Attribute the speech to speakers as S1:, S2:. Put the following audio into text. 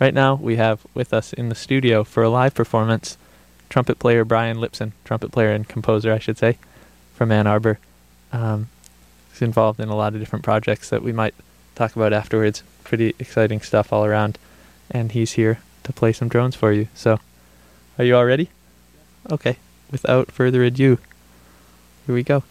S1: Right now, we have with us in the studio for a live performance trumpet player Brian Lipson, trumpet player and composer, I should say, from Ann Arbor. Um, he's involved in a lot of different projects that we might talk about afterwards. Pretty exciting stuff all around. And he's here to play some drones for you. So, are you all ready? Okay. Without further ado, here we go.